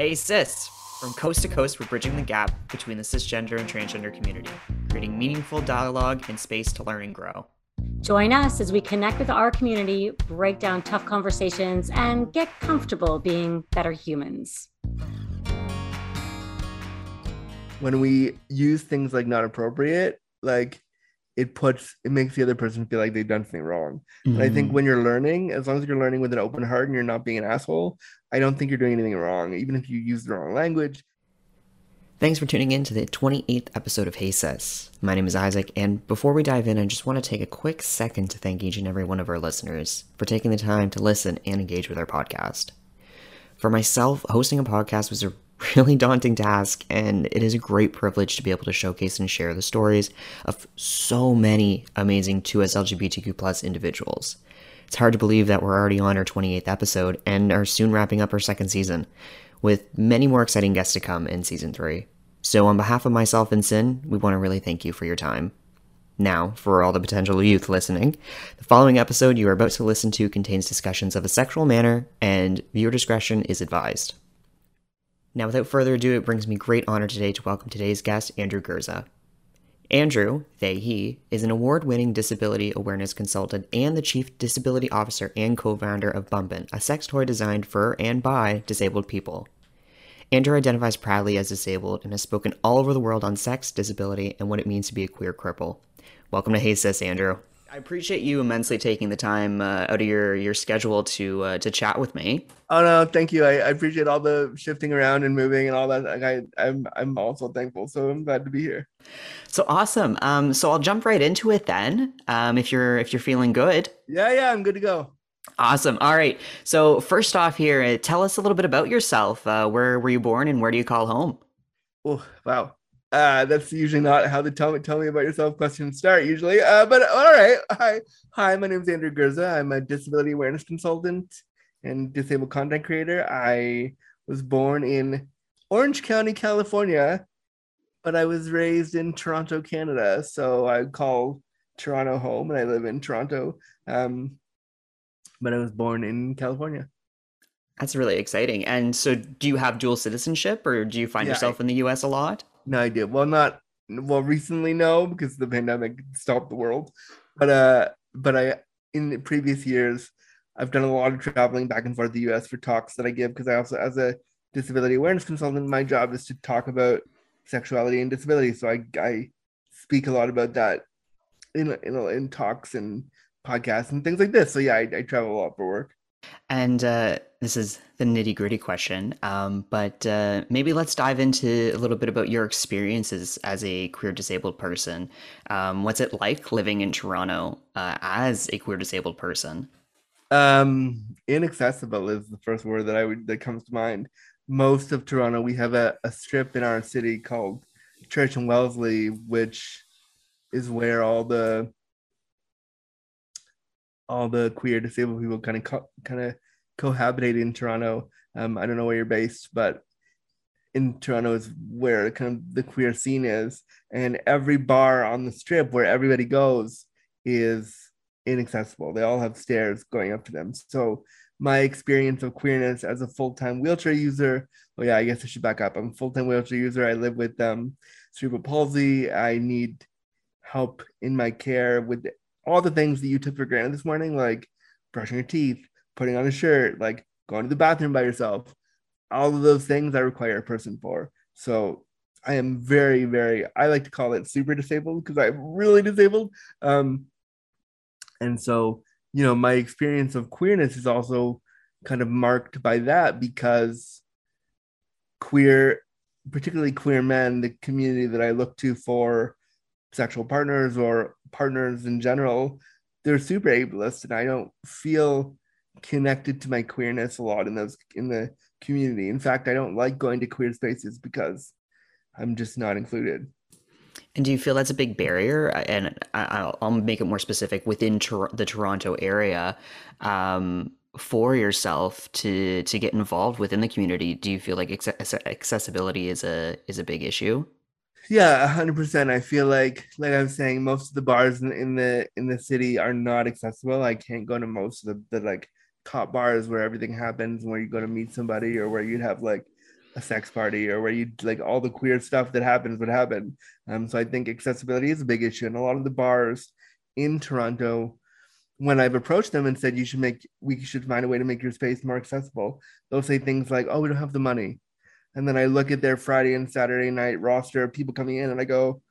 Hey sis! From coast to coast, we're bridging the gap between the cisgender and transgender community, creating meaningful dialogue and space to learn and grow. Join us as we connect with our community, break down tough conversations, and get comfortable being better humans. When we use things like not appropriate, like it puts it makes the other person feel like they've done something wrong. Mm-hmm. And I think mm. when you're learning, as long as you're learning with an open heart and you're not being an asshole, I don't think you're doing anything wrong, even if you use the wrong language. Thanks for tuning in to the 28th episode of Hey Sis. My name is Isaac, and before we dive in, I just want to take a quick second to thank each and every one of our listeners for taking the time to listen and engage with our podcast. For myself, hosting a podcast was a really daunting task, and it is a great privilege to be able to showcase and share the stories of so many amazing 2S LGBTQ plus individuals. It's hard to believe that we're already on our 28th episode and are soon wrapping up our second season, with many more exciting guests to come in season 3. So, on behalf of myself and Sin, we want to really thank you for your time. Now, for all the potential youth listening, the following episode you are about to listen to contains discussions of a sexual manner, and viewer discretion is advised. Now, without further ado, it brings me great honor today to welcome today's guest, Andrew Gurza. Andrew, they, he, is an award winning disability awareness consultant and the chief disability officer and co founder of Bump'n, a sex toy designed for and by disabled people. Andrew identifies proudly as disabled and has spoken all over the world on sex, disability, and what it means to be a queer cripple. Welcome to Hey Sis, Andrew. I appreciate you immensely taking the time uh, out of your your schedule to uh, to chat with me. Oh no, thank you. I, I, appreciate all the shifting around and moving and all that. Like I, I'm I'm also thankful. So I'm glad to be here. So awesome. Um, so I'll jump right into it then. Um, if you're if you're feeling good. Yeah, yeah, I'm good to go. Awesome. All right. So first off, here, uh, tell us a little bit about yourself. Uh, where were you born and where do you call home? Oh wow. Uh, that's usually not how the tell me tell me about yourself questions start usually. Uh, but all right. Hi, hi. My name is Andrew Gurza. I'm a disability awareness consultant and disabled content creator. I was born in Orange County, California, but I was raised in Toronto, Canada. So I call Toronto home, and I live in Toronto. Um, but I was born in California. That's really exciting. And so, do you have dual citizenship, or do you find yeah, yourself in the U.S. a lot? No idea. Well, not well recently, no, because the pandemic stopped the world. But uh, but I in previous years, I've done a lot of traveling back and forth the U.S. for talks that I give because I also, as a disability awareness consultant, my job is to talk about sexuality and disability. So I I speak a lot about that in in, in talks and podcasts and things like this. So yeah, I, I travel a lot for work. And uh, this is the nitty gritty question, um, but uh, maybe let's dive into a little bit about your experiences as a queer disabled person. Um, what's it like living in Toronto uh, as a queer disabled person? Um, inaccessible is the first word that I would that comes to mind. Most of Toronto, we have a, a strip in our city called Church and Wellesley, which is where all the all the queer disabled people kind of co- kind of cohabitate in Toronto. Um, I don't know where you're based, but in Toronto is where kind of the queer scene is, and every bar on the strip where everybody goes is inaccessible. They all have stairs going up to them. So my experience of queerness as a full-time wheelchair user, oh yeah, I guess I should back up. I'm a full-time wheelchair user. I live with um, cerebral palsy. I need help in my care with all the things that you took for granted this morning, like brushing your teeth, putting on a shirt, like going to the bathroom by yourself. All of those things I require a person for. So I am very, very, I like to call it super disabled because I'm really disabled. Um, and so, you know, my experience of queerness is also kind of marked by that because queer, particularly queer men, the community that I look to for sexual partners or partners in general, they're super ableist, and I don't feel connected to my queerness a lot in those in the community. In fact, I don't like going to queer spaces because I'm just not included. And do you feel that's a big barrier? And I'll, make it more specific within the Toronto area um, for yourself to to get involved within the community. Do you feel like accessibility is a is a big issue? Yeah, hundred percent. I feel like, like I was saying, most of the bars in, in, the in the city are not accessible. I can't go to most of the, the like top bars where everything happens, where you go to meet somebody, or where you'd have like a sex party or where you like all the queer stuff that happens would happen. Um, so I think accessibility is a big issue, and a lot of the bars in Toronto, when I've approached them and said you should make, we should find a way to make your space more accessible, they'll say things like, "Oh, we don't have the money," and then I look at their Friday and Saturday night roster of people coming in, and I go,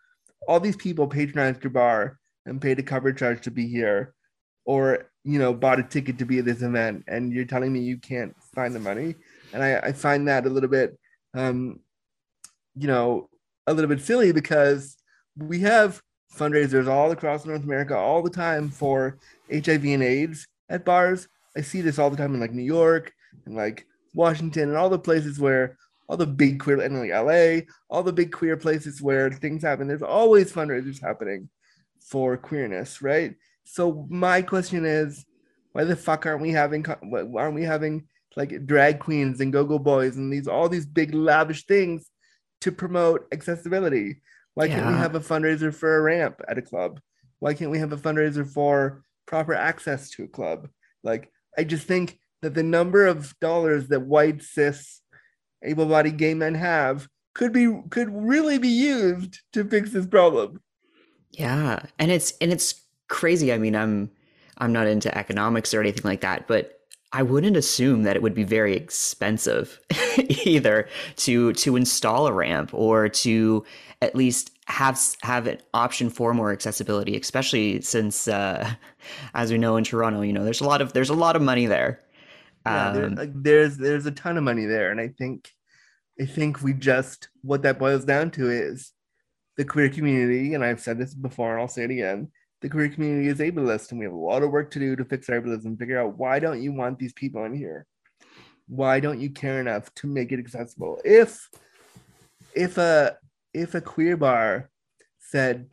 "All these people patronized your bar and paid a cover charge to be here." Or you know, bought a ticket to be at this event, and you're telling me you can't find the money and I, I find that a little bit, um, you know, a little bit silly because we have fundraisers all across North America all the time for HIV and AIDS at bars. I see this all the time in like New York and like Washington and all the places where all the big queer and like LA, all the big queer places where things happen. There's always fundraisers happening for queerness, right? So my question is, why the fuck aren't we having why aren't we having like drag queens and go-go boys and these all these big lavish things to promote accessibility why yeah. can't we have a fundraiser for a ramp at a club why can't we have a fundraiser for proper access to a club like i just think that the number of dollars that white cis able-bodied gay men have could be could really be used to fix this problem. Yeah. And it's and it's crazy. I mean i'm i'm not into economics or anything like that but I wouldn't assume that it would be very expensive either to to install a ramp or to at least have have an option for more accessibility, especially since, uh, as we know in Toronto, you know, there's a lot of there's a lot of money there. Yeah, there, um, like, there's there's a ton of money there, and I think I think we just what that boils down to is the queer community, and I've said this before, and I'll say it again the queer community is ableist and we have a lot of work to do to fix ableism figure out why don't you want these people in here? Why don't you care enough to make it accessible? If if a if a queer bar said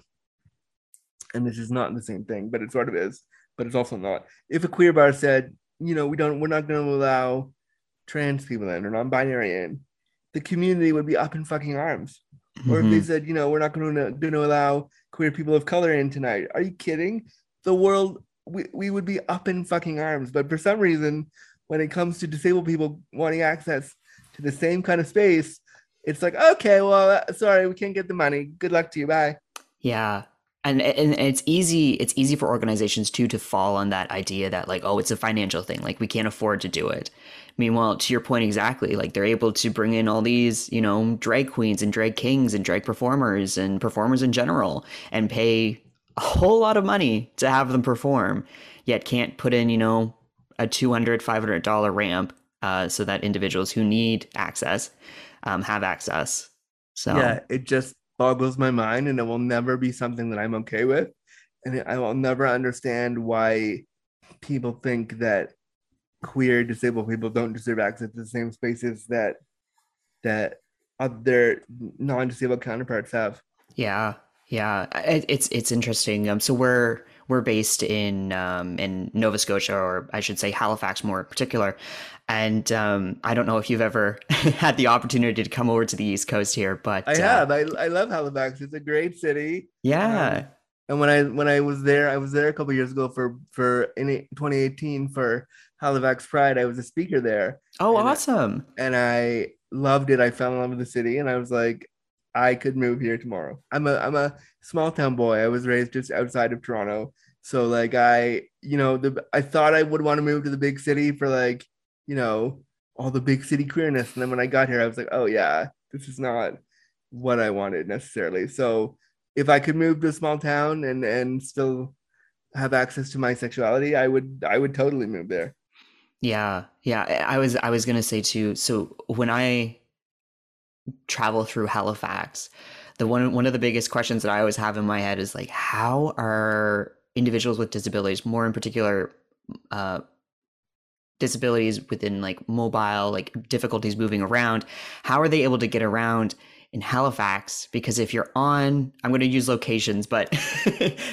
and this is not the same thing but it sort of is but it's also not if a queer bar said you know we don't we're not going to allow trans people in or non-binary in the community would be up in fucking arms mm-hmm. or if they mm-hmm. said you know we're not going to going to allow queer people of color in tonight. Are you kidding? The world, we, we would be up in fucking arms. But for some reason, when it comes to disabled people wanting access to the same kind of space, it's like, okay, well, uh, sorry, we can't get the money. Good luck to you. Bye. Yeah. And, and it's easy it's easy for organizations too to fall on that idea that like oh it's a financial thing like we can't afford to do it Meanwhile, to your point exactly, like they're able to bring in all these, you know, drag queens and drag kings and drag performers and performers in general and pay a whole lot of money to have them perform, yet can't put in, you know, a $200, $500 ramp uh, so that individuals who need access um, have access. So, yeah, it just boggles my mind and it will never be something that I'm okay with. And I will never understand why people think that queer disabled people don't deserve access to the same spaces that that other non-disabled counterparts have. Yeah yeah. It, it's it's interesting. Um so we're we're based in um in nova scotia or i should say halifax more in particular and um i don't know if you've ever had the opportunity to come over to the east coast here but i uh, have I, I love halifax it's a great city yeah um, and when i when i was there i was there a couple years ago for for in 2018 for Halifax Pride. I was a speaker there. Oh, and awesome. I, and I loved it. I fell in love with the city and I was like, I could move here tomorrow. I'm a I'm a small town boy. I was raised just outside of Toronto. So like I, you know, the I thought I would want to move to the big city for like, you know, all the big city queerness. And then when I got here, I was like, oh yeah, this is not what I wanted necessarily. So if I could move to a small town and and still have access to my sexuality, I would I would totally move there. Yeah, yeah. I was I was gonna say too. So when I travel through Halifax, the one one of the biggest questions that I always have in my head is like, how are individuals with disabilities, more in particular, uh, disabilities within like mobile, like difficulties moving around, how are they able to get around in Halifax? Because if you're on, I'm going to use locations, but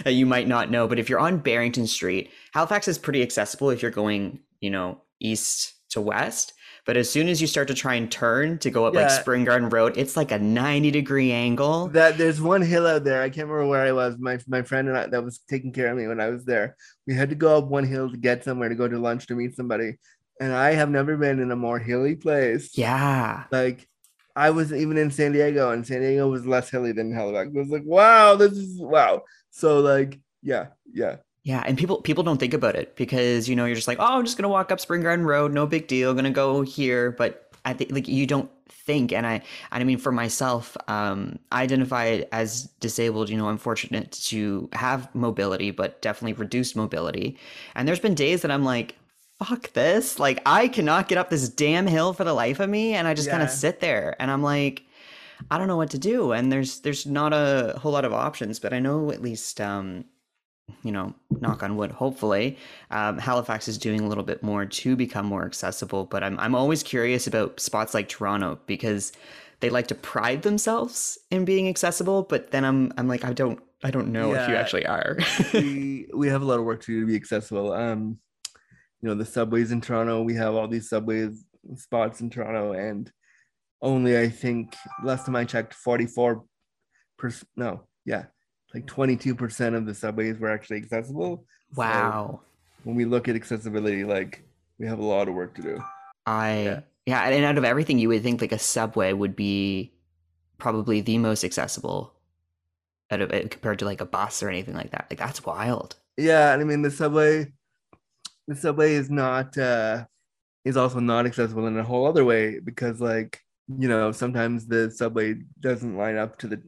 that you might not know, but if you're on Barrington Street, Halifax is pretty accessible if you're going you know, east to west. But as soon as you start to try and turn to go up yeah. like Spring Garden Road, it's like a 90 degree angle. That there's one hill out there. I can't remember where I was. My my friend and I that was taking care of me when I was there. We had to go up one hill to get somewhere to go to lunch to meet somebody. And I have never been in a more hilly place. Yeah. Like I was even in San Diego, and San Diego was less hilly than Halifax. I was like, wow, this is wow. So like, yeah, yeah. Yeah, and people people don't think about it because you know you're just like, oh, I'm just gonna walk up Spring Garden Road, no big deal, gonna go here. But I think like you don't think, and I and I mean for myself, um, I identify as disabled. You know, I'm fortunate to have mobility, but definitely reduced mobility. And there's been days that I'm like, fuck this, like I cannot get up this damn hill for the life of me, and I just kind of sit there, and I'm like. I don't know what to do, and there's there's not a whole lot of options, but I know at least um, you know, knock on wood, hopefully, um, Halifax is doing a little bit more to become more accessible. But I'm I'm always curious about spots like Toronto because they like to pride themselves in being accessible, but then I'm I'm like I don't I don't know if you actually are. we we have a lot of work to do to be accessible. Um, you know, the subways in Toronto, we have all these subways spots in Toronto, and only I think last time I checked, 44 percent no, yeah, like 22 percent of the subways were actually accessible. So wow. when we look at accessibility, like we have a lot of work to do. I Yeah. yeah. and out of everything, you would think like a subway would be probably the most accessible out of it compared to like a bus or anything like that. Like that's wild. Yeah, and I mean the subway, the subway is not uh is also not accessible in a whole other way because like you know sometimes the subway doesn't line up to the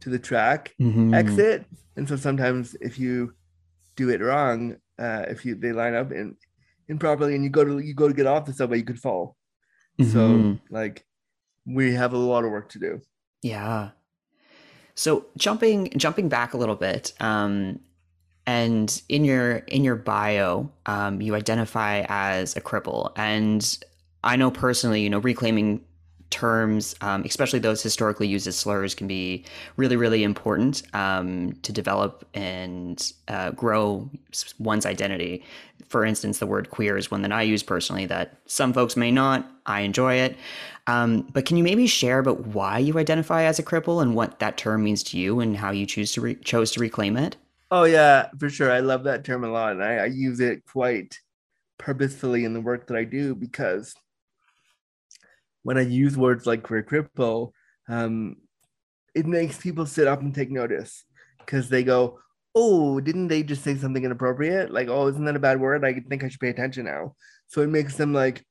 to the track Mhm. exit, and so sometimes if you do it wrong, uh if you they line up in improperly and you go to you go to get off the subway, you could fall. So Mhm. like we have a lot of work to do. Yeah. So jumping jumping back a little bit, um, and in your in your bio, um, you identify as a cripple, and I know personally, you know, reclaiming terms, um, especially those historically used as slurs, can be really really important um, to develop and uh, grow one's identity. For instance, the word queer is one that I use personally that some folks may not. I enjoy it. Um, but can you maybe share about why you identify as a cripple and what that term means to you and how you choose to re- chose to reclaim it? Oh yeah, for sure. I love that term a lot, and I, I use it quite purposefully in the work that I do because when I use words like queer cripple, um, it makes people sit up and take notice because they go, "Oh, didn't they just say something inappropriate? Like, oh, isn't that a bad word? I think I should pay attention now." So it makes them like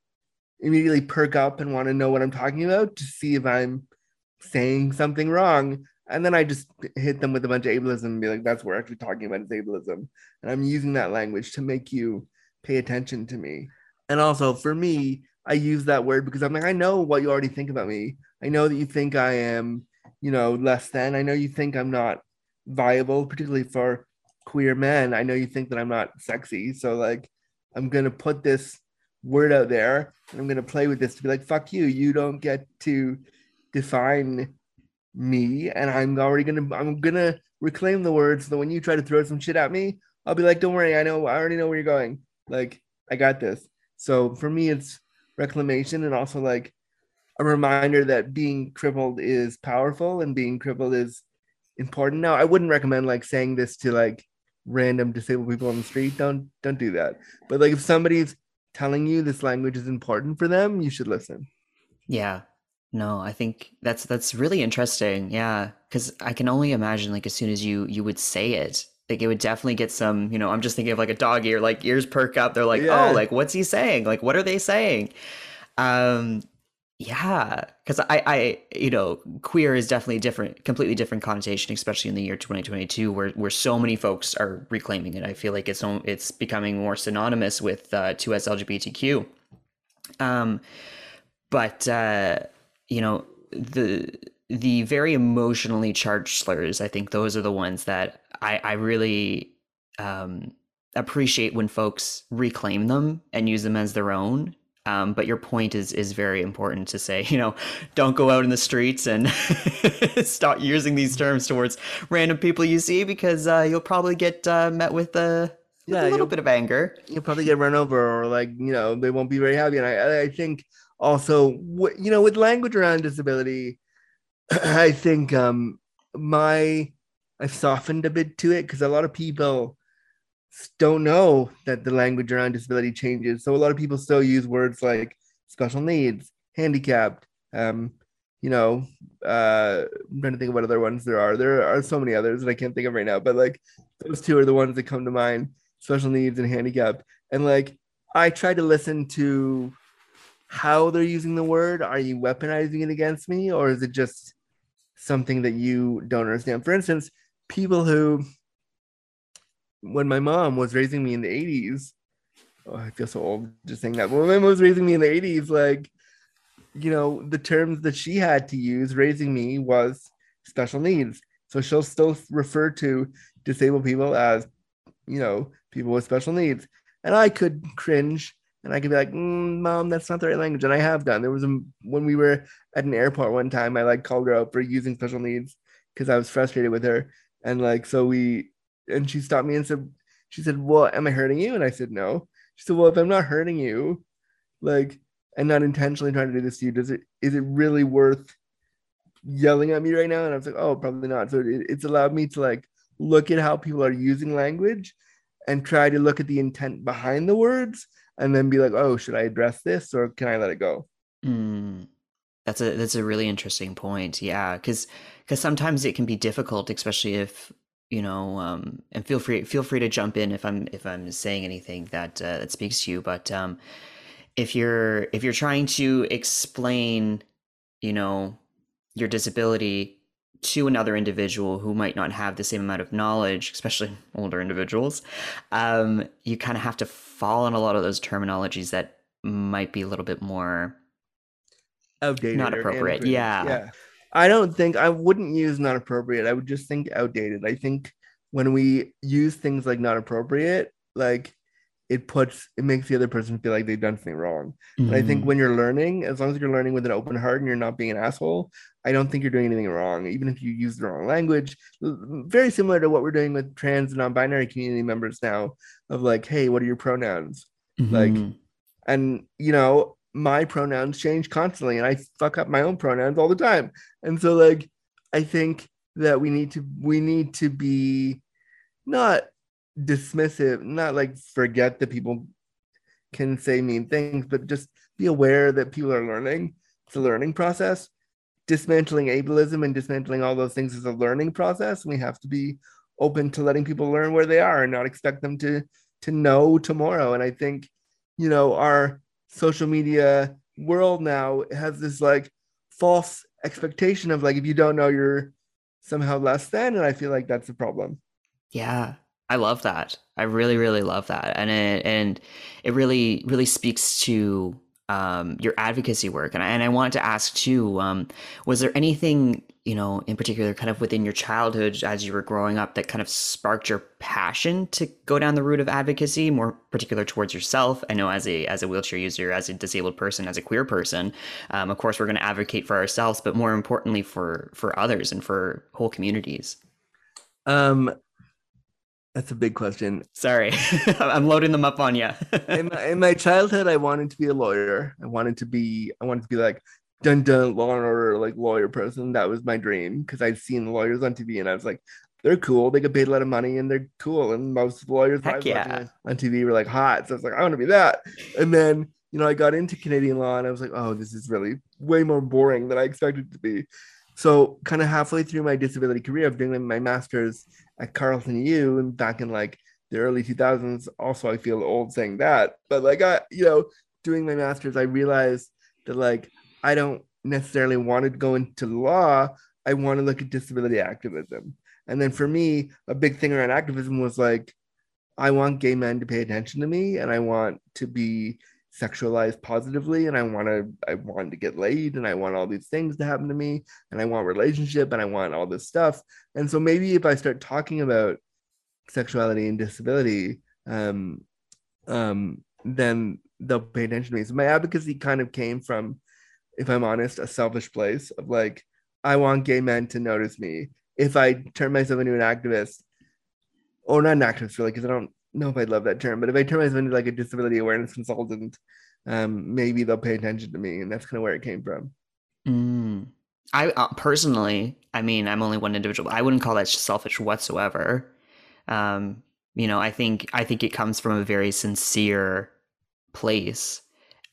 immediately perk up and want to know what I'm talking about to see if I'm saying something wrong. And then I just hit them with a bunch of ableism and be like, that's what we're actually talking about is ableism. And I'm using that language to make you pay attention to me. And also for me, I use that word because I'm like, I know what you already think about me. I know that you think I am, you know, less than. I know you think I'm not viable, particularly for queer men. I know you think that I'm not sexy. So like I'm gonna put this word out there and I'm gonna play with this to be like, fuck you. You don't get to define me and I'm already gonna I'm gonna reclaim the word so that when you try to throw some shit at me, I'll be like, don't worry, I know I already know where you're going. Like, I got this. So for me, it's reclamation and also like a reminder that being crippled is powerful and being crippled is important. Now, I wouldn't recommend like saying this to like random disabled people on the street. Don't don't do that. But like if somebody's telling you this language is important for them, you should listen. Yeah. No, I think that's that's really interesting. Yeah, because I can only imagine like as soon as you you would say it, like it would definitely get some. You know, I'm just thinking of like a dog ear, like ears perk up. They're like, Yeah. oh, like what's he saying? Like what are they saying? Um, yeah, because I I you know queer is definitely different, completely different connotation, especially in the year 2022, where where so many folks are reclaiming it. I feel like it's it's becoming more synonymous with uh, 2S LGBTQ. Um, but uh, you know the the very emotionally charged slurs i think those are the ones that i i really um appreciate when folks reclaim them and use them as their own um, but your point is is very important to say you know don't go out in the streets and start using these terms towards random people you see because uh, you'll probably get uh, met with, uh, with a little bit of anger. you'll probably get run over or like you know they won't be very happy and i i think also you know with language around disability i think um my i've softened a bit to it because a lot of people don't know that the language around disability changes so a lot of people still use words like special needs handicapped um you know, uh, I'm trying to think of what other ones there are. There are so many others that I can't think of right now, but like those two are the ones that come to mind special needs and handicapped. And like, I try to listen to how they're using the word. Are you weaponizing it against me, or is it just something that you don't understand? For instance, people who, when my mom was raising me in the 80s, oh, I feel so old just saying that. When my mom was raising me in the 80s, like, you know, the terms that she had to use raising me was special needs. So she'll still refer to disabled people as, you know, people with special needs. And I could cringe and I could be like, mm, "Mom, that's not the right language." And I have done. There was a when we were at an airport one time, I like called her out for using special needs because I was frustrated with her, and like so we, and she stopped me and said, "She said, well, am I hurting you?" And I said, "No." She said, "Well, if I'm not hurting you, like, and not intentionally trying to do this to you, does it is it really worth yelling at me right now?" And I was like, "Oh, probably not." So it, it's allowed me to like look at how people are using language and try to look at the intent behind the words and then be like, oh, should I address this or can I let it go? Mm, that's a that's a really interesting point. Yeah, because because sometimes it can be difficult, especially if you know. Um, and feel free feel free to jump in if I'm if I'm saying anything that uh, that speaks to you. But um, if you're if you're trying to explain, you know, your disability to another individual who might not have the same amount of knowledge, especially older individuals, um, you kind of have to fall on a lot of those terminologies that might be a little bit more outdated, not appropriate. Yeah. Yeah. I don't think I wouldn't use not appropriate. I would just think outdated. I think when we use things like not appropriate, like it puts it makes the other person feel like they've done something wrong. Mm-hmm. And I think mm-hmm. when you're learning, as long as you're learning with an open heart and you're not being an asshole, I don't think you're doing anything wrong, even if you use the wrong language. Very similar to what we're doing with trans and non-binary community members now, of like, hey, what are your pronouns? Mm-hmm. Like, and you know, my pronouns change constantly, and I fuck up my own pronouns all the time. And so, like, I think that we need to we need to be not dismissive, not like forget that people can say mean things, but just be aware that people are learning. It's a learning process. Dismantling ableism and dismantling all those things is a learning process. We have to be open to letting people learn where they are and not expect them to to know tomorrow. And I think, you know, our social media world now has this like false expectation of like if you don't know you're somehow less than and i feel like that's a problem yeah I love that. I really, really love that, and it, and it really, really speaks to um, your advocacy work. And I, and I wanted to ask too: um, was there anything you know in particular, kind of within your childhood as you were growing up, that kind of sparked your passion to go down the route of advocacy, more particular towards yourself? I know as a as a wheelchair user, as a disabled person, as a queer person, um, of course, we're going to advocate for ourselves, but more importantly for for others and for whole communities. Um, that's a big question. Sorry, I'm loading them up on you. in, my, in my childhood, I wanted to be a lawyer. I wanted to be, I wanted to be like dun dun law and order like lawyer person. That was my dream because I'd seen lawyers on TV and I was like, they're cool. They get paid a lot of money and they're cool. And most of the lawyers Heck yeah. on TV were like hot. So I was like, I want to be that. And then you know, I got into Canadian law and I was like, oh, this is really way more boring than I expected to be. So, kind of halfway through my disability career of doing my master's at Carleton U and back in like the early 2000s. Also, I feel old saying that, but like I, you know, doing my master's, I realized that like I don't necessarily want to go into law. I want to look at disability activism. And then for me, a big thing around activism was like, I want gay men to pay attention to me and I want to be sexualized positively and I want to I want to get laid and I want all these things to happen to me and I want relationship and I want all this stuff. And so maybe if I start talking about sexuality and disability, um, um, then they'll pay attention to me. So my advocacy kind of came from, if I'm honest, a selfish place of like, I want gay men to notice me. If I turn myself into an activist, or not an activist really, because I don't know if I love that term, but if I turn myself into like a disability awareness consultant, um, maybe they'll pay attention to me, and that's kind of where it came from. Mm. I uh, personally, I mean, I'm only one individual. I wouldn't call that selfish whatsoever. Um, you know, I think I think it comes from a very sincere place,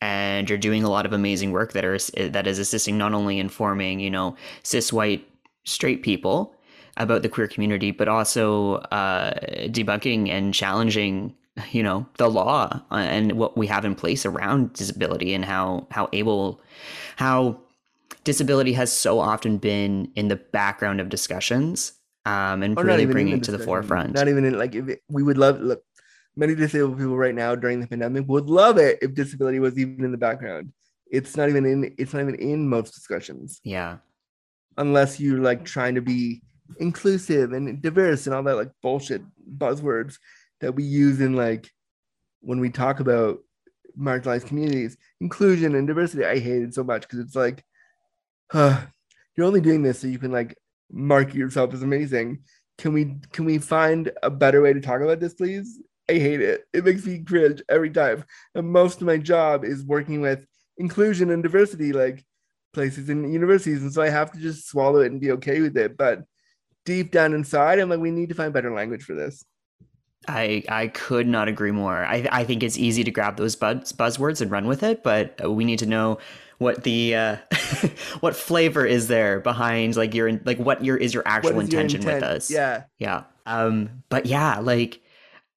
and you're doing a lot of amazing work that are that is assisting not only informing you know cis white straight people about the queer community, but also uh, debunking and challenging you know the law and what we have in place around disability and how how able how disability has so often been in the background of discussions um, and or really bringing it to the forefront. Not even in like we would love look many disabled people right now during the pandemic would love it if disability was even in the background. It's not even in it's not even in most discussions. Yeah. Unless you're like trying to be inclusive and diverse and all that like bullshit buzzwords that we use in like when we talk about marginalized communities, inclusion and diversity. I hate it so much because it's like, uh, you're only doing this so you can like market yourself as amazing. Can we can we find a better way to talk about this, please? I hate it. It makes me cringe every time. And most of my job is working with inclusion and diversity, like places and universities, and so I have to just swallow it and be okay with it. But deep down inside, I'm like, we need to find better language for this. I I could not agree more. I I think it's easy to grab those buzz buzzwords and run with it, but we need to know what the uh, what flavor is there behind like your like what your is your actual is intention your with us. Yeah, yeah. Um, but yeah, like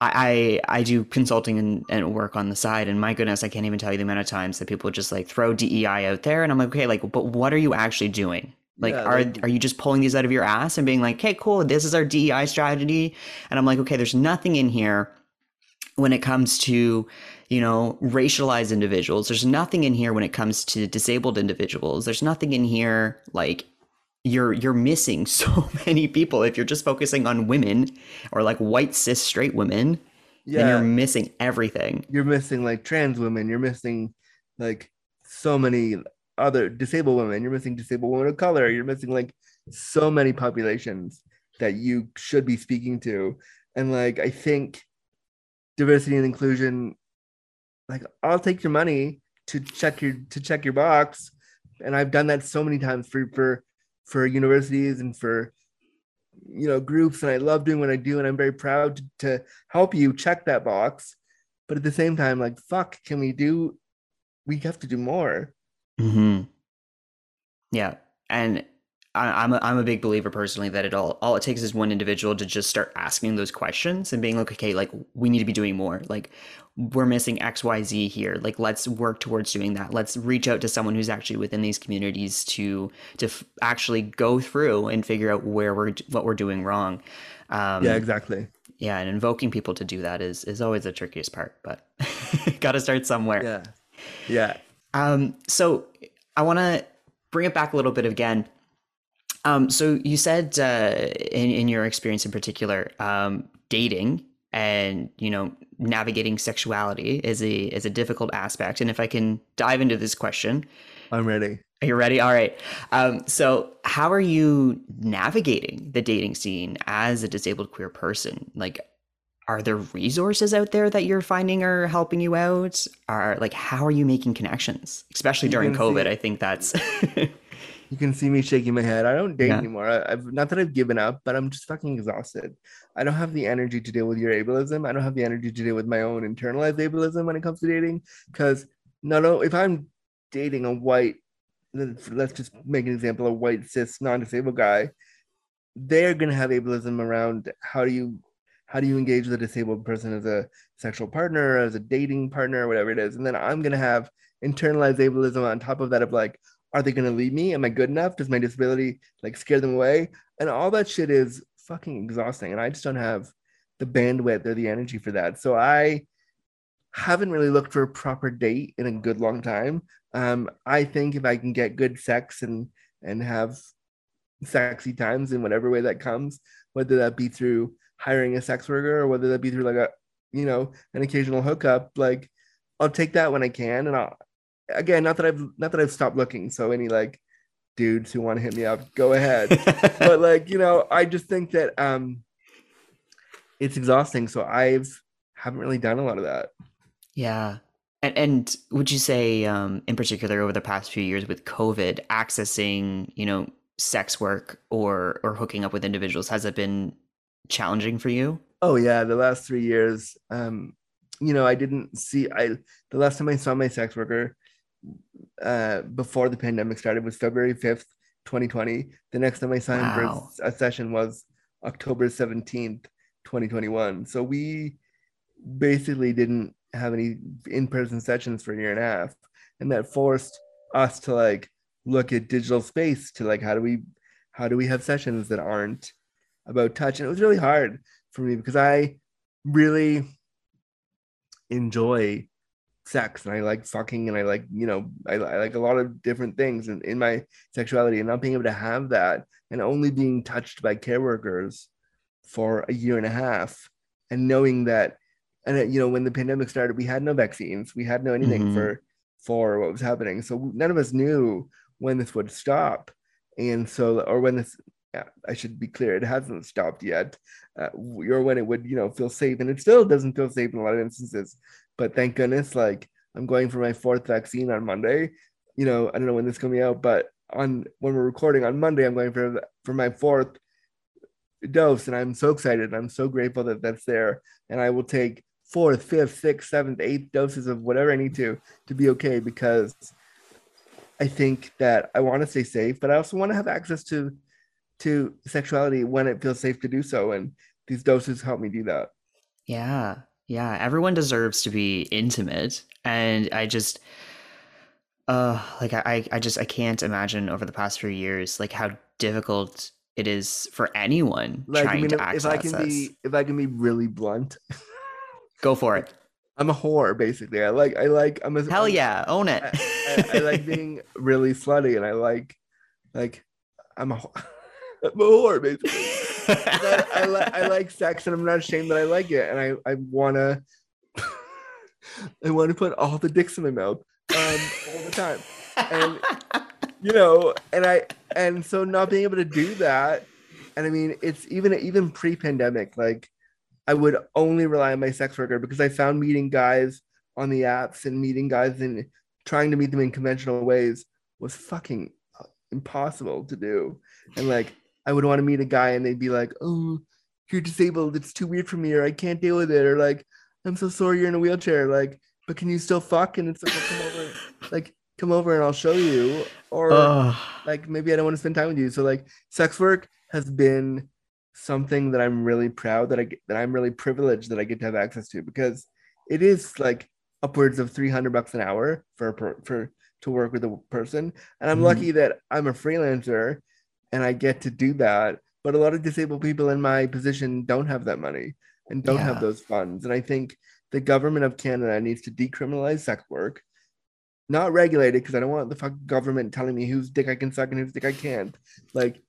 I I, I do consulting and, and work on the side, and my goodness, I can't even tell you the amount of times that people just like throw DEI out there, and I'm like, okay, like, but what are you actually doing? Like, yeah, are like, are you just pulling these out of your ass and being like, "Okay, cool, this is our DEI strategy," and I'm like, okay, there's nothing in here when it comes to you know racialized individuals. There's nothing in here when it comes to disabled individuals. There's nothing in here like you're you're missing so many people if you're just focusing on women or like white cis straight women. Yeah, then you're missing everything. You're missing like trans women. You're missing like so many other disabled women, you're missing disabled women of color, you're missing like so many populations that you should be speaking to. And like I think diversity and inclusion, like I'll take your money to check your to check your box. And I've done that so many times for for for universities and for you know groups and I love doing what I do and I'm very proud to, to help you check that box. But at the same time, like fuck, can we do we have to do more Hmm. Yeah, and I, am a, I'm a big believer personally that it all all it takes is one individual to just start asking those questions and being like, okay, like we need to be doing more. Like we're missing X Y Z here. Like let's work towards doing that. Let's reach out to someone who's actually within these communities to to f- actually go through and figure out where we're what we're doing wrong. Um, yeah, exactly. Yeah, and invoking people to do that is is always the trickiest part, but got to start somewhere. Yeah, yeah. Um, so I want to bring it back a little bit again. Um, so you said uh, in, in your experience in particular, um, dating and you know navigating sexuality is a is a difficult aspect. And if I can dive into this question, I'm ready. Are you ready? All right. Um, so, how are you navigating the dating scene as a disabled queer person? Like, are there resources out there that you're finding are helping you out are like how are you making connections especially during covid i think that's you can see me shaking my head i don't date yeah. anymore I, have not that i've given up but i'm just fucking exhausted i don't have the energy to deal with your ableism i don't have the energy to deal with my own internalized ableism when it comes to dating because no no if i'm dating a white let's just make an example of a white cis non-disabled guy they're going to have ableism around how do you how do you engage with a disabled person as a sexual partner, as a dating partner, whatever it is. And then I'm going to have internalized ableism on top of that of like, are they going to leave me? Am I good enough? Does my disability like scare them away? And all that shit is fucking exhausting. And I just don't have the bandwidth or the energy for that. So I haven't really looked for a proper date in a good long time. Um, I think if I can get good sex and and have sexy times in whatever way that comes, whether that be through hiring a sex worker or whether that be through like a you know an occasional hookup like i'll take that when i can and i'll again not that i've not that i've stopped looking so any like dudes who want to hit me up go ahead. But like you know i just think that um it's exhausting so i've haven't really done a lot of that. Yeah. And, and would you say um in particular over the past few years with covid accessing you know sex work or or hooking up with individuals has it been challenging for you? Oh yeah, the last three years, um, you know, I didn't see I the last time I saw my sex worker uh before the pandemic started was February 5th, 2020. The next time I signed Wow. for a session was October 17th, 2021. So we basically didn't have any in-person sessions for a year and a half. And that forced us to like look at digital space to like how do we how do we have sessions that aren't about touch? And it was really hard for me because I really enjoy sex and I like fucking and I like, you know, I, I like a lot of different things in, in my sexuality and not being able to have that and only being touched by care workers for a year and a half and knowing that and uh, you know when the pandemic started we had no vaccines we had no anything Mhm. for for what was happening so none of us knew when this would stop and so or when this yeah, I should be clear, it hasn't stopped yet, uh, or when it would, you know, feel safe, and it still doesn't feel safe in a lot of instances. But thank goodness, like I'm going for my fourth vaccine on Monday. You know, I don't know when this coming out, but on when we're recording on Monday, I'm going for for my fourth dose, and I'm so excited. I'm so grateful that that's there, and I will take fourth, fifth, sixth, seventh, eighth doses of whatever I need to to be okay because I think that I want to stay safe, but I also want to have access to to sexuality when it feels safe to do so, and these doses help me do that. Yeah. Yeah. Everyone deserves to be intimate. And I just uh like I I- just I can't imagine over the past few years like how difficult it is for anyone Like, trying I mean, to if, access if I can this. be if I can be really blunt, Go for it. I'm a whore basically. I like I like I'm a Hell I'm- yeah, own it. I, I, I like being really slutty, and I like like I'm a I'm a whore basically. I, li- I like sex and I'm not ashamed that I like it and I, I wanna I wanna put all the dicks in my mouth um all the time. And- you know and I and so not being able to do that and I mean it's even even pre-pandemic like I would only rely on my sex worker because I found meeting guys on the apps and meeting guys and trying to meet them in conventional ways was fucking uh, impossible to do. And like I would want to meet a guy and they'd be like, "Oh, you're disabled. It's too weird for me, or I can't deal with it, or like, I'm so sorry you're in a wheelchair. Like, but can you still fuck?" And it's like, well, "Come over, like, come over and I'll show you." Or Ugh. like, maybe I don't want to spend time with you. So like, sex work has been something that I'm really proud that I get, that I'm really privileged that I get to have access to because it is like upwards of 300 bucks an hour for a for to work with a person and i'm Mhm. lucky that i'm a freelancer and i get to do that but a lot of disabled people in my position don't have that money and don't Yeah. have those funds and i think the government of canada needs to decriminalize sex work not regulate it because i don't want the fuck government telling me whose dick i can suck and whose dick i can't like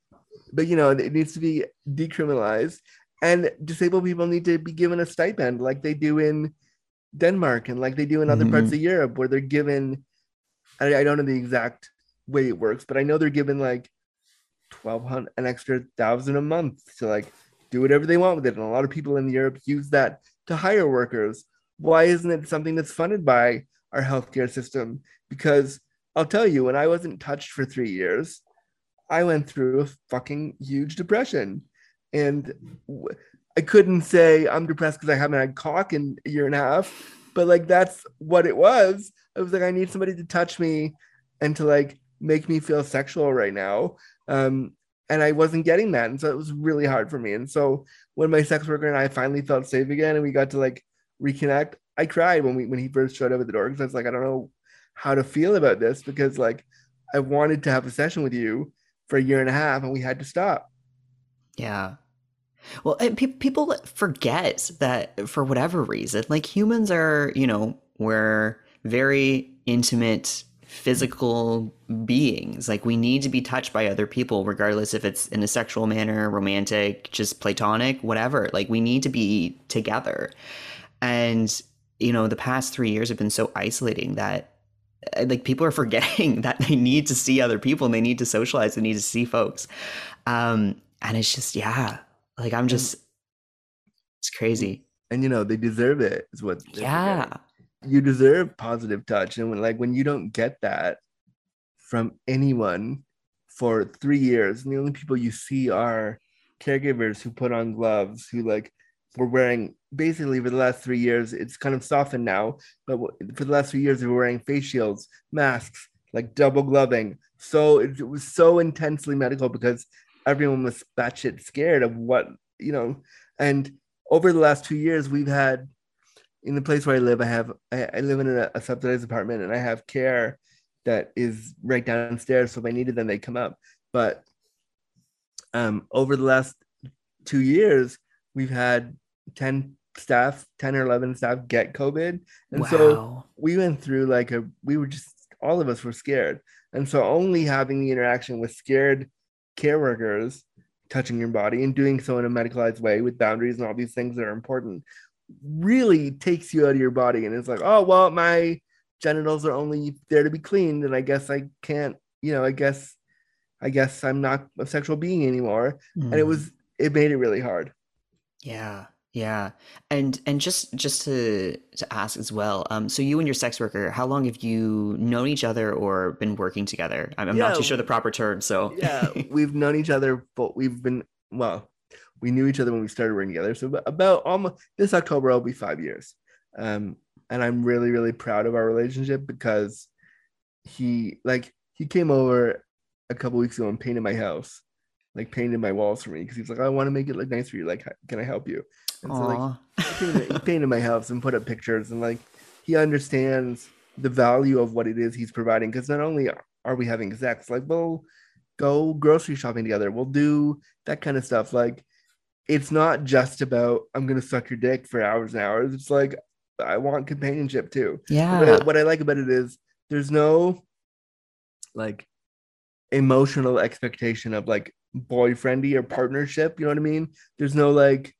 but you know it needs to be decriminalized and disabled people need to be given a stipend like they do in denmark and like they do in other parts Mhm. of europe where they're given I, I don't know the exact way it works but i know they're given like 1200 an extra thousand a month to like do whatever they want with it. And a lot of people in europe use that to hire workers. Why isn't it something that's funded by our healthcare system? Because i'll tell you when i wasn't touched for three years i went through a fucking huge depression. And i couldn't say i'm depressed because i haven't had cock in a year and a half but like that's what it was. I was like i need somebody to touch me and to like make me feel sexual right now. Um and i wasn't getting that. And so it was really hard for me. And so when my sex worker and i finally felt safe again and we got to like reconnect i cried when we when he first showed up at the door because i was like i don't know how to feel about this because like i wanted to have a session with you for a year and a half and we had to stop. Yeah. Well, and pe- people forget that for whatever reason, like humans are, you know, we're very intimate physical beings. Like we need to be touched by other people, regardless if it's in a sexual manner, romantic, just platonic, whatever. Like we need to be together. And, you know, the past three years have been so isolating that uh, like people are forgetting that they need to see other people and they need to socialize, they need to see folks. Um, and it's just, yeah, like I'm just, it's crazy. and you know they deserve it is what Yeah. forgetting. You deserve positive touch and when like when you don't get that from anyone for three years and the only people you see are caregivers who put on gloves who like were wearing basically for the last three years, it's kind of softened now. But for the last three years, we were wearing face shields, masks, like double gloving. So it, it was so intensely medical because everyone was batshit scared of what you know. And over the last two years, we've had in the place where I live, I have I, I live in a, a, subsidized apartment, and I have care that is right downstairs. So if I needed them, they come up. But um, over the last two years, we've had ten staff, ten or eleven staff get COVID, and wow. so we went through like a we were just all of us were scared, and so only having the interaction with scared care workers touching your body and doing so in a medicalized way with boundaries and all these things that are important really takes you out of your body and it's like oh well my genitals are only there to be cleaned and i guess i can't you know i guess i guess i'm not a sexual being anymore. Mm. and it hmm. was it made it really hard. Yeah yeah. And and just just to to ask as well um so you and your sex worker how long have you known each other or been working together? I'm, I'm yeah, not too sure the proper term so. Yeah we've known each other but we've been well we knew each other when we started working together. So about almost this October, I'll be five years. Um, and I'm really, really proud of our relationship because he like he came over a couple weeks ago and painted my house, like painted my walls for me because he's like, I want to make it look nice for you. Like, can I help you? And Aww. so like he painted my house and put up pictures and like he understands the value of what it is he's providing because not only are we having sex, like we'll go grocery shopping together, we'll do that kind of stuff. Like it's not just about I'm gonna suck your dick for hours and hours. It's like I want companionship too. Yeah. What I, what I like about it is there's no like emotional expectation of like boyfriendy or partnership. You know what I mean? There's no like,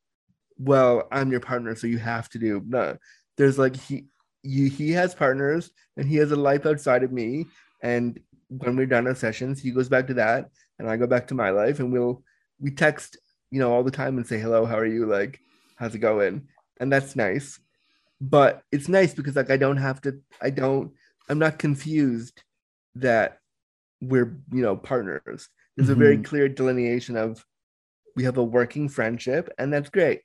well, I'm your partner, so you have to do. No, there's like he you he has partners and he has a life outside of me. And when we're done our sessions, he goes back to that, and I go back to my life, and we'll we text you know, all the time and say, hello, how are you? Like, how's it going? And that's nice. But it's nice because like I don't have to, I don't, I'm not confused that we're, you know, partners. There's mm-hmm. a very mm-hmm. clear delineation of we have a working friendship, and that's great.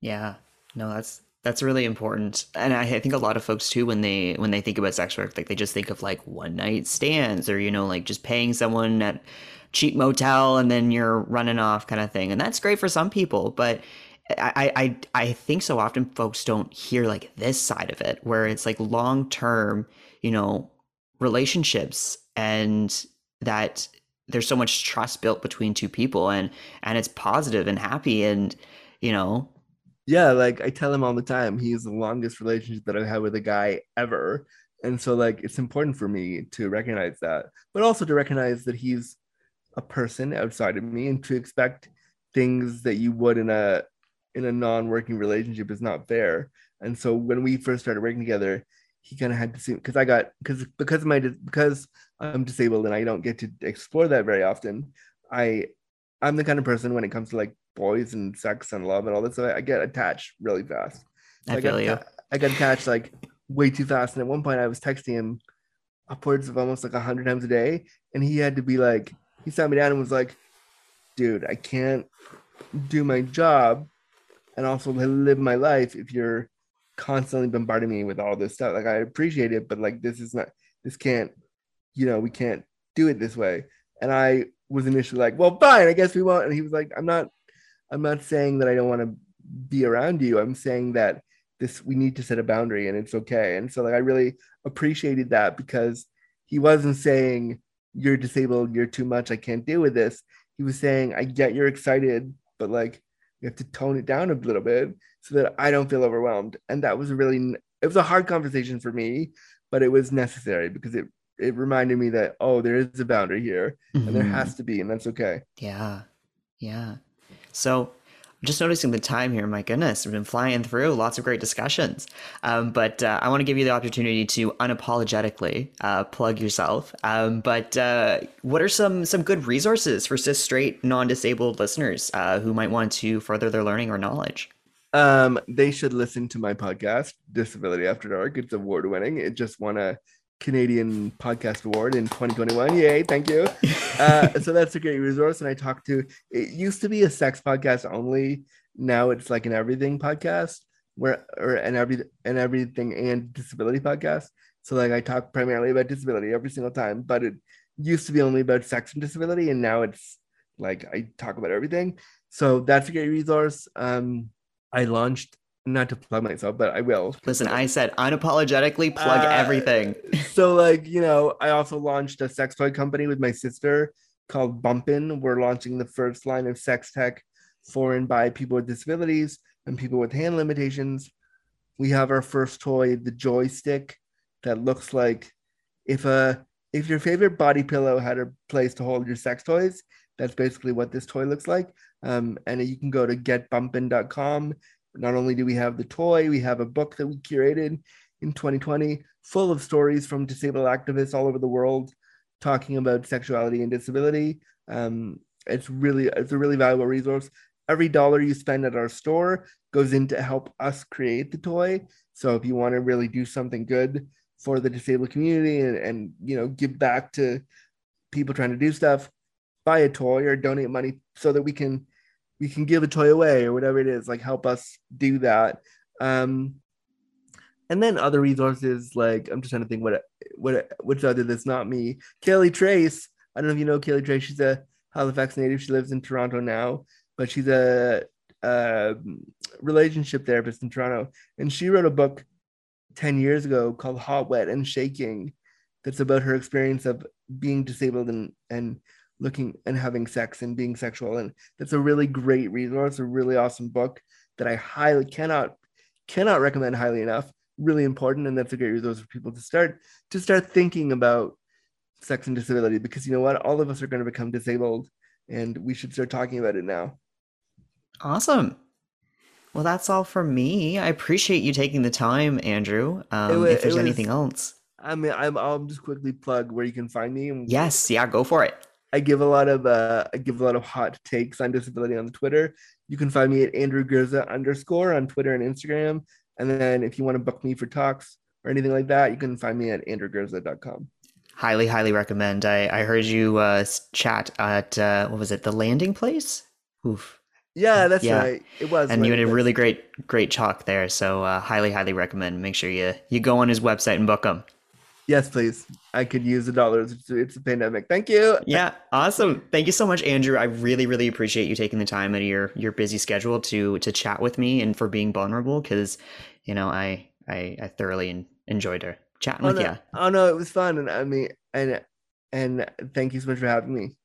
Yeah. No, that's that's really important and I, I think a lot of folks too when they when they think about sex work like they just think of like one night stands or you know like just paying someone at cheap motel and then you're running off kind of thing. And that's great for some people, but I, I I think so often folks don't hear like this side of it where it's like long term, you know, relationships and that there's so much trust built between two people and and it's positive and happy and you know yeah like i tell him all the time he's the longest relationship that i've had with a guy ever and so like it's important for me to recognize that but also to recognize that he's a person outside of me and to expect things that you would in a in a non-working relationship is not fair. And so when we first started working together he kind of had to see because i got because because of my because i'm disabled and i don't get to explore that very often i i'm the kind of person when it comes to like boys and sex and love and all that stuff i get attached really fast. I, I feel got, you i got attached like way too fast and at one point i was texting him upwards of almost like a hundred times a day and he had to be like he sat me down and was like, dude, I can't do my job and also live my life if you're constantly bombarding me with all this stuff. Like I appreciate it, but like this is not this can't, you know, we can't do it this way. And I was initially like, well, fine, I guess we won't. And he was like, I'm not, I'm not saying that I don't want to be around you. I'm saying that this we need to set a boundary and it's okay. And so like I really appreciated that because he wasn't saying you're disabled, you're too much, I can't deal with this. He was saying, I get you're excited, but like you have to tone it down a little bit so that I don't feel overwhelmed. And that was a really it was a hard conversation for me, but it was necessary because it it reminded me that oh, there is a boundary here mm-hmm. and there mm-hmm. has to be, and that's okay. Yeah. Yeah. So just noticing the time here. My goodness, we've been flying through lots of great discussions. Um, but uh, I want to give you the opportunity to unapologetically uh, plug yourself. Um, but uh, what are some some good resources for cis straight non disabled listeners uh, who might want to further their learning or knowledge? Um, they should listen to my podcast, Disability After Dark. It's award winning. It just won a Canadian Podcast Award in 2021. Yay, thank you. Uh, so that's a great resource. And I talked to, it used to be a sex podcast only. now it's like an everything podcast where or an every and everything and disability podcast. So like I talk primarily about disability every single time, but it used to be only about sex and disability, and now it's like I talk about everything. So that's a great resource. Um, I launched not to plug myself, but I will. Listen, I said unapologetically plug Uh, everything. so like you know i also launched a sex toy company with my sister called Bump'n we're launching the first line of sex tech for and by people with disabilities and people with hand limitations we have our first toy the joystick that looks like if a if your favorite body pillow had a place to hold your sex toys that's basically what this toy looks like um, and you can go to getbumpin.com not only do we have the toy we have a book that we curated in 2020 full of stories from disabled activists all over the world talking about sexuality and disability. Um, it's really it's a really valuable resource. Every dollar you spend at our store goes in to help us create the toy. So if you want to really do something good for the disabled community and, and you know give back to people trying to do stuff buy a toy or donate money so that we can we can give a toy away or whatever it is like help us do that. Um and then other resources like i'm just trying to think what what which other that's not me. Kaleigh Trace. I don't know if you know Kaleigh Trace. She's a halifax native. She lives in toronto now but she's a, a relationship therapist in toronto. And she wrote a book 10 years ago called hot wet and shaking. That's about her experience of being disabled and and looking and having sex and being sexual and that's a really great resource a really awesome book that i highly cannot cannot recommend highly enough really important and that's a great resource for people to start to start thinking about sex and disability because you know what all of us are going to become disabled and we should start talking about it now Awesome. Well, that's all from me. I appreciate you taking the time, Andrew. Um, It wa- if there's it anything else, i mean i'm i'll just quickly plug where you can find me and yes, yeah, go for it. I give a lot of uh, I give a lot of hot takes on disability on Twitter. You can find me at Andrew Gurza underscore on Twitter and Instagram. And then if you want to book me for talks or anything like that, you can find me at andrewgurza.com. Highly, highly recommend. I, I heard you uh, chat at uh, what was it, the landing place? Oof. Yeah, that's Yeah. right. It was. And you had a really great, great talk there. So uh, highly, highly recommend. Make sure you you go on his website and book him. Yes, please. I could use the dollars. It's, it's a pandemic. Thank you. Yeah, awesome. Thank you so much, Andrew. I really, really appreciate you taking the time out of your your busy schedule to to chat with me and for being vulnerable. Because you know, I I, I thoroughly enjoyed uh, chatting Oh with no, you. oh no, it was fun, and I mean, and and thank you so much for having me.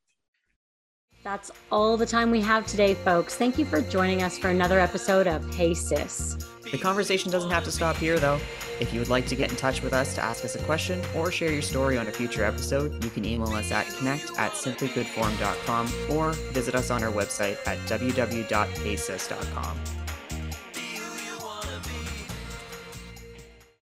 That's all the time we have today, folks. Thank you for joining us for another episode of Hey Sis. The conversation doesn't have to stop here, though. If you would like to get in touch with us to ask us a question or share your story on a future episode, you can email us at connect at simplygoodform.com or visit us on our website at www.asis.com.